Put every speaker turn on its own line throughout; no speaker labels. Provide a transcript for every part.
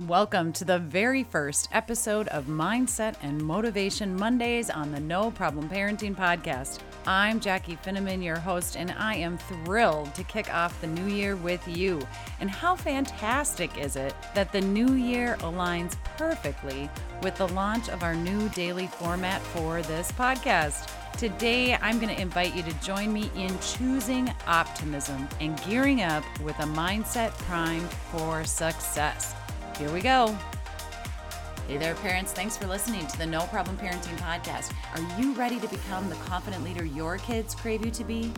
Welcome to the very first episode of Mindset and Motivation Mondays on the No Problem Parenting Podcast. I'm Jackie Finneman, your host, and I am thrilled to kick off the new year with you. And how fantastic is it that the new year aligns perfectly with the launch of our new daily format for this podcast? Today, I'm going to invite you to join me in choosing optimism and gearing up with a mindset primed for success. Here we go. Hey there, parents. Thanks for listening to the No Problem Parenting Podcast. Are you ready to become the confident leader your kids crave you to be?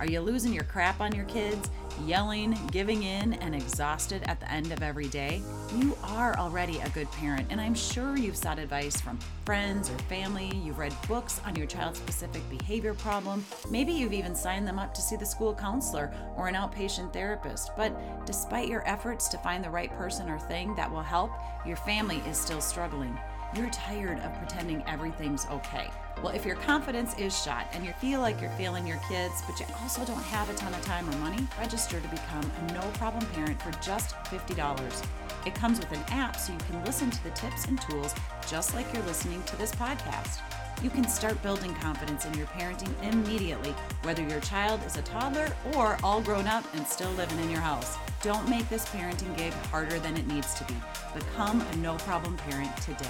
Are you losing your crap on your kids, yelling, giving in, and exhausted at the end of every day? You are already a good parent, and I'm sure you've sought advice from friends or family. You've read books on your child's specific behavior problem. Maybe you've even signed them up to see the school counselor or an outpatient therapist. But despite your efforts to find the right person or thing that will help, your family is still struggling. You're tired of pretending everything's okay. Well, if your confidence is shot and you feel like you're failing your kids, but you also don't have a ton of time or money, register to become a no problem parent for just $50. It comes with an app so you can listen to the tips and tools just like you're listening to this podcast. You can start building confidence in your parenting immediately, whether your child is a toddler or all grown up and still living in your house. Don't make this parenting gig harder than it needs to be. Become a no problem parent today.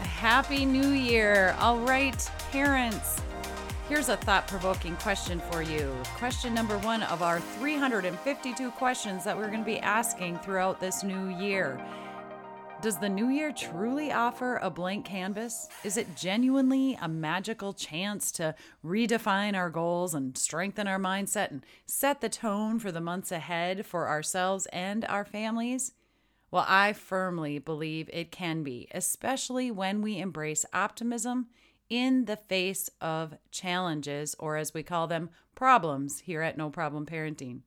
A happy New Year! All right, parents. Here's a thought provoking question for you. Question number one of our 352 questions that we're going to be asking throughout this new year. Does the new year truly offer a blank canvas? Is it genuinely a magical chance to redefine our goals and strengthen our mindset and set the tone for the months ahead for ourselves and our families? Well, I firmly believe it can be, especially when we embrace optimism in the face of challenges, or as we call them, problems here at No Problem Parenting.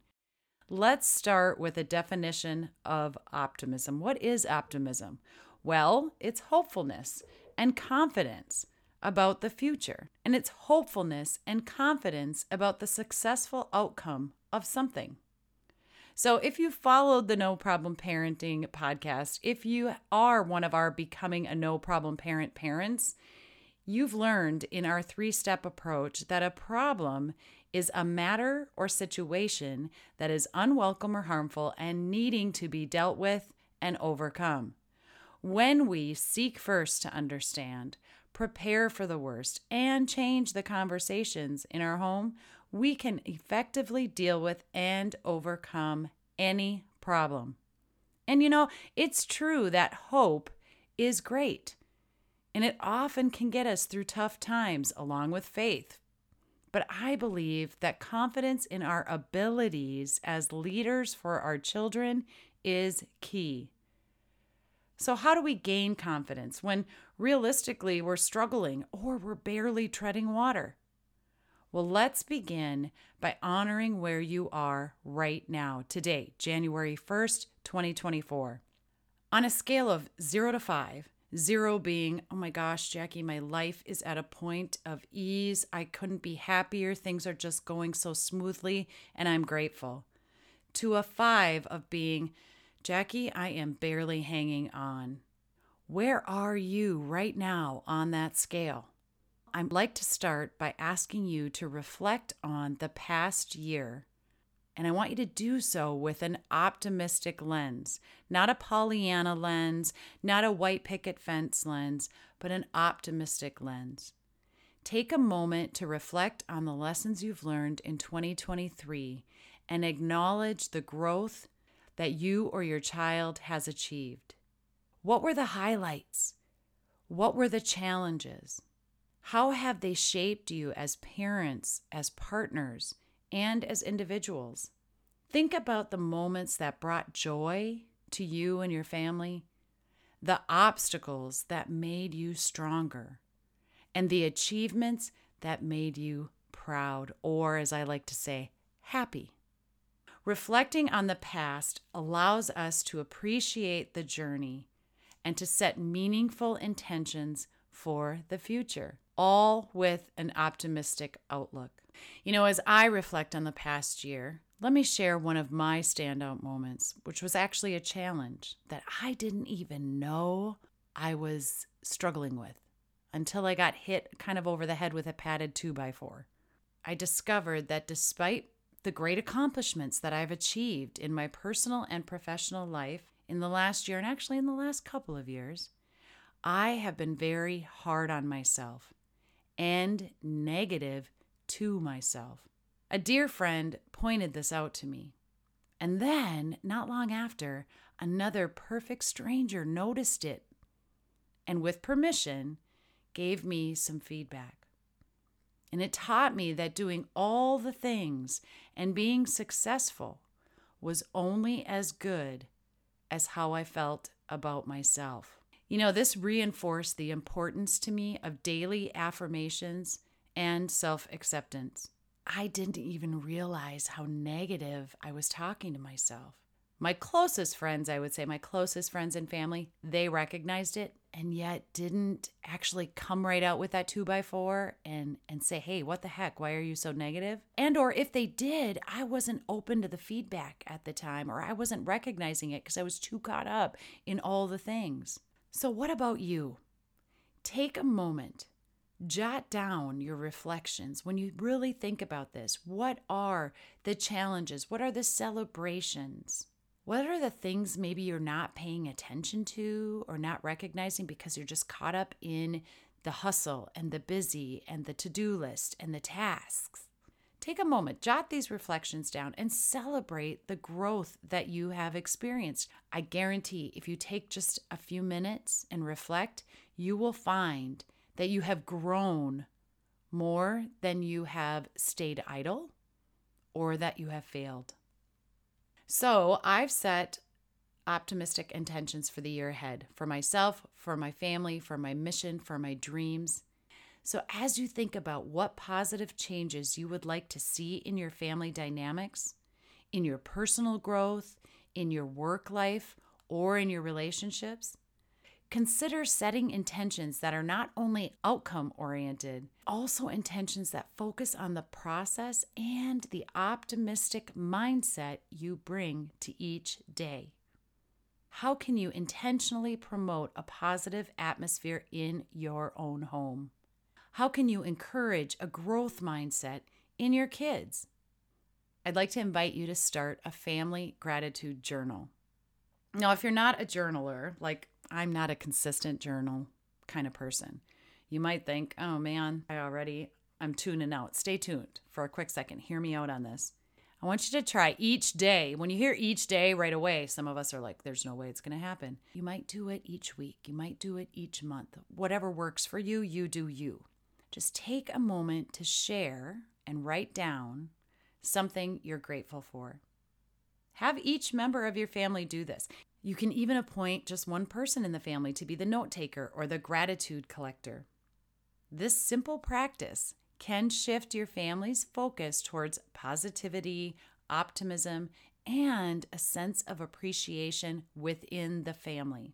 Let's start with a definition of optimism. What is optimism? Well, it's hopefulness and confidence about the future, and it's hopefulness and confidence about the successful outcome of something. So, if you followed the No Problem Parenting podcast, if you are one of our becoming a no problem parent parents, you've learned in our three step approach that a problem is a matter or situation that is unwelcome or harmful and needing to be dealt with and overcome. When we seek first to understand, prepare for the worst, and change the conversations in our home, we can effectively deal with and overcome any problem. And you know, it's true that hope is great, and it often can get us through tough times along with faith. But I believe that confidence in our abilities as leaders for our children is key. So, how do we gain confidence when realistically we're struggling or we're barely treading water? Well, let's begin by honoring where you are right now, today, January 1st, 2024. On a scale of zero to five, zero being, oh my gosh, Jackie, my life is at a point of ease. I couldn't be happier. Things are just going so smoothly, and I'm grateful. To a five of being, Jackie, I am barely hanging on. Where are you right now on that scale? I'd like to start by asking you to reflect on the past year. And I want you to do so with an optimistic lens, not a Pollyanna lens, not a white picket fence lens, but an optimistic lens. Take a moment to reflect on the lessons you've learned in 2023 and acknowledge the growth that you or your child has achieved. What were the highlights? What were the challenges? How have they shaped you as parents, as partners, and as individuals? Think about the moments that brought joy to you and your family, the obstacles that made you stronger, and the achievements that made you proud, or as I like to say, happy. Reflecting on the past allows us to appreciate the journey and to set meaningful intentions for the future all with an optimistic outlook. You know, as I reflect on the past year, Let me share one of my standout moments, which was actually a challenge that I didn't even know I was struggling with until I got hit kind of over the head with a padded 2x4. I discovered that despite the great accomplishments that I've achieved in my personal and professional life in the last year, and actually in the last couple of years, I have been very hard on myself and negative to myself. A dear friend pointed this out to me. And then, not long after, another perfect stranger noticed it and, with permission, gave me some feedback. And it taught me that doing all the things and being successful was only as good as how I felt about myself. You know, this reinforced the importance to me of daily affirmations and self acceptance. I didn't even realize how negative I was talking to myself. My closest friends, I would say, my closest friends and family, they recognized it and yet didn't actually come right out with that two by four and and say, hey, what the heck? Why are you so negative? And or if they did, I wasn't open to the feedback at the time, or I wasn't recognizing it because I was too caught up in all the things. So what about you? Take a moment Jot down your reflections when you really think about this. What are the challenges? What are the celebrations? What are the things maybe you're not paying attention to or not recognizing because you're just caught up in the hustle and the busy and the to do list and the tasks? Take a moment, jot these reflections down, and celebrate the growth that you have experienced. I guarantee if you take just a few minutes and reflect, you will find that you have grown more than you have stayed idle or that you have failed. So I've set optimistic intentions for the year ahead for myself, for my family, for my mission, for my dreams. So, as you think about what positive changes you would like to see in your family dynamics, in your personal growth, in your work life, or in your relationships, Consider setting intentions that are not only outcome oriented, also intentions that focus on the process and the optimistic mindset you bring to each day. How can you intentionally promote a positive atmosphere in your own home? How can you encourage a growth mindset in your kids? I'd like to invite you to start a family gratitude journal. Now, if you're not a journaler, like I'm not a consistent journal kind of person. You might think, oh man, I already, I'm tuning out. Stay tuned for a quick second. Hear me out on this. I want you to try each day. When you hear each day right away, some of us are like, there's no way it's going to happen. You might do it each week. You might do it each month. Whatever works for you, you do you. Just take a moment to share and write down something you're grateful for. Have each member of your family do this. You can even appoint just one person in the family to be the note taker or the gratitude collector. This simple practice can shift your family's focus towards positivity, optimism, and a sense of appreciation within the family.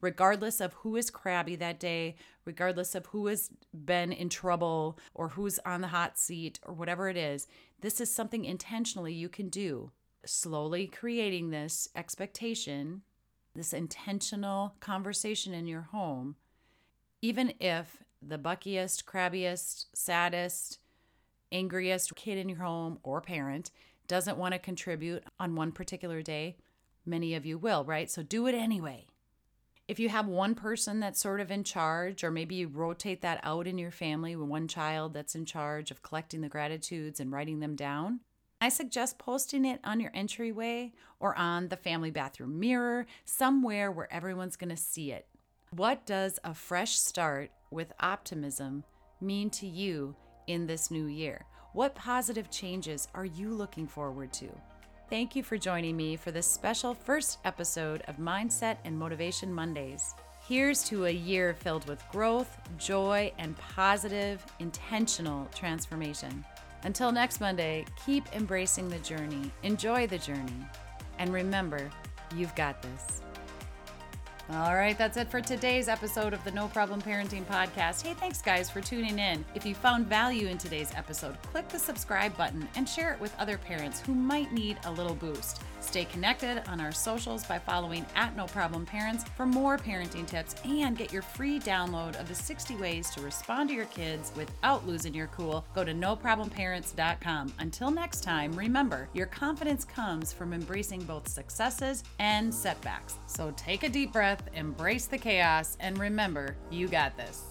Regardless of who is crabby that day, regardless of who has been in trouble or who's on the hot seat or whatever it is, this is something intentionally you can do slowly creating this expectation, this intentional conversation in your home, even if the buckiest, crabbiest, saddest, angriest kid in your home or parent doesn't want to contribute on one particular day, many of you will, right? So do it anyway. If you have one person that's sort of in charge, or maybe you rotate that out in your family with one child that's in charge of collecting the gratitudes and writing them down, I suggest posting it on your entryway or on the family bathroom mirror, somewhere where everyone's going to see it. What does a fresh start with optimism mean to you in this new year? What positive changes are you looking forward to? Thank you for joining me for this special first episode of Mindset and Motivation Mondays. Here's to a year filled with growth, joy, and positive, intentional transformation. Until next Monday, keep embracing the journey, enjoy the journey, and remember, you've got this. All right, that's it for today's episode of the No Problem Parenting Podcast. Hey, thanks guys for tuning in. If you found value in today's episode, click the subscribe button and share it with other parents who might need a little boost. Stay connected on our socials by following at No Problem Parents for more parenting tips and get your free download of the 60 ways to respond to your kids without losing your cool. Go to noproblemparents.com. Until next time, remember your confidence comes from embracing both successes and setbacks. So take a deep breath, embrace the chaos, and remember you got this.